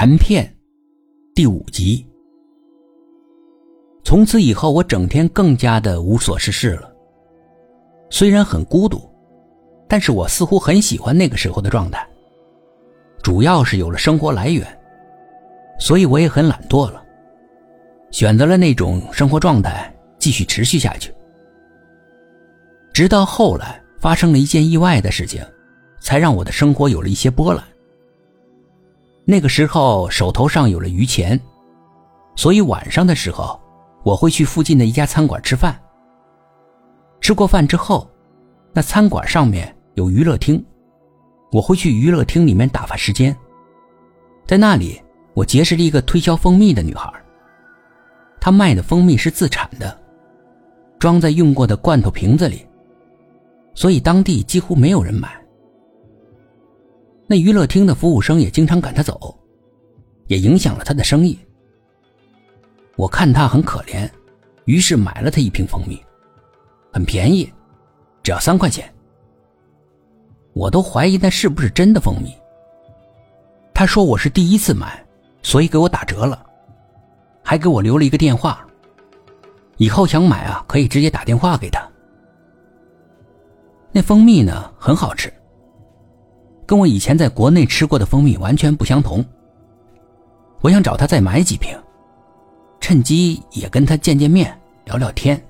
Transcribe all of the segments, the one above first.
残片第五集。从此以后，我整天更加的无所事事了。虽然很孤独，但是我似乎很喜欢那个时候的状态。主要是有了生活来源，所以我也很懒惰了，选择了那种生活状态继续持续下去。直到后来发生了一件意外的事情，才让我的生活有了一些波澜。那个时候手头上有了余钱，所以晚上的时候我会去附近的一家餐馆吃饭。吃过饭之后，那餐馆上面有娱乐厅，我会去娱乐厅里面打发时间。在那里，我结识了一个推销蜂蜜的女孩。她卖的蜂蜜是自产的，装在用过的罐头瓶子里，所以当地几乎没有人买。那娱乐厅的服务生也经常赶他走，也影响了他的生意。我看他很可怜，于是买了他一瓶蜂蜜，很便宜，只要三块钱。我都怀疑那是不是真的蜂蜜。他说我是第一次买，所以给我打折了，还给我留了一个电话，以后想买啊可以直接打电话给他。那蜂蜜呢很好吃。跟我以前在国内吃过的蜂蜜完全不相同。我想找他再买几瓶，趁机也跟他见见面、聊聊天。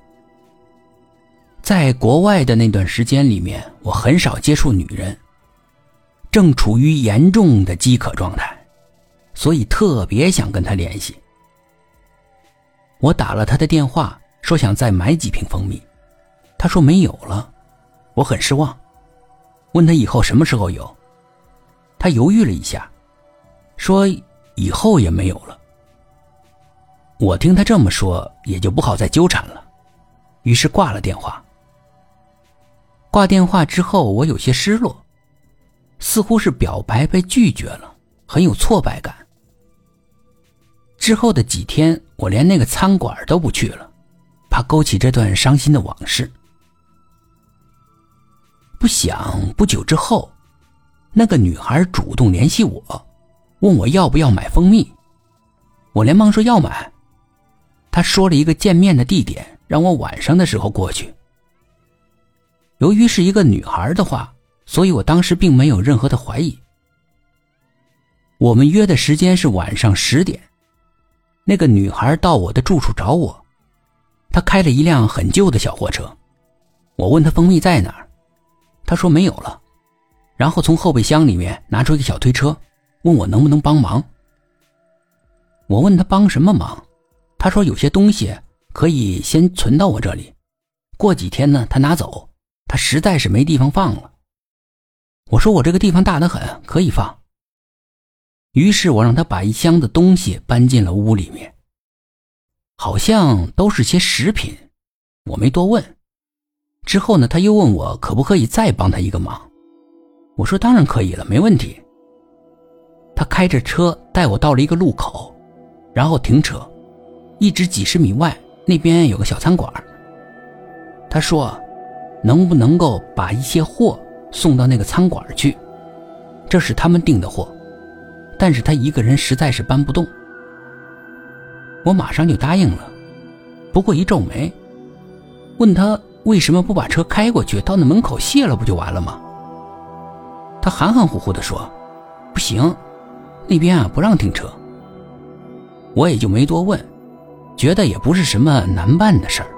在国外的那段时间里面，我很少接触女人，正处于严重的饥渴状态，所以特别想跟他联系。我打了他的电话，说想再买几瓶蜂蜜，他说没有了，我很失望，问他以后什么时候有。他犹豫了一下，说：“以后也没有了。”我听他这么说，也就不好再纠缠了，于是挂了电话。挂电话之后，我有些失落，似乎是表白被拒绝了，很有挫败感。之后的几天，我连那个餐馆都不去了，怕勾起这段伤心的往事。不想不久之后。那个女孩主动联系我，问我要不要买蜂蜜，我连忙说要买。她说了一个见面的地点，让我晚上的时候过去。由于是一个女孩的话，所以我当时并没有任何的怀疑。我们约的时间是晚上十点，那个女孩到我的住处找我，她开了一辆很旧的小货车。我问她蜂蜜在哪儿，她说没有了。然后从后备箱里面拿出一个小推车，问我能不能帮忙。我问他帮什么忙，他说有些东西可以先存到我这里，过几天呢他拿走，他实在是没地方放了。我说我这个地方大得很，可以放。于是我让他把一箱子东西搬进了屋里面，好像都是些食品，我没多问。之后呢，他又问我可不可以再帮他一个忙。我说当然可以了，没问题。他开着车带我到了一个路口，然后停车，一直几十米外那边有个小餐馆。他说：“能不能够把一些货送到那个餐馆去？这是他们订的货，但是他一个人实在是搬不动。”我马上就答应了，不过一皱眉，问他为什么不把车开过去，到那门口卸了不就完了吗？他含含糊糊的说：“不行，那边啊不让停车。”我也就没多问，觉得也不是什么难办的事儿。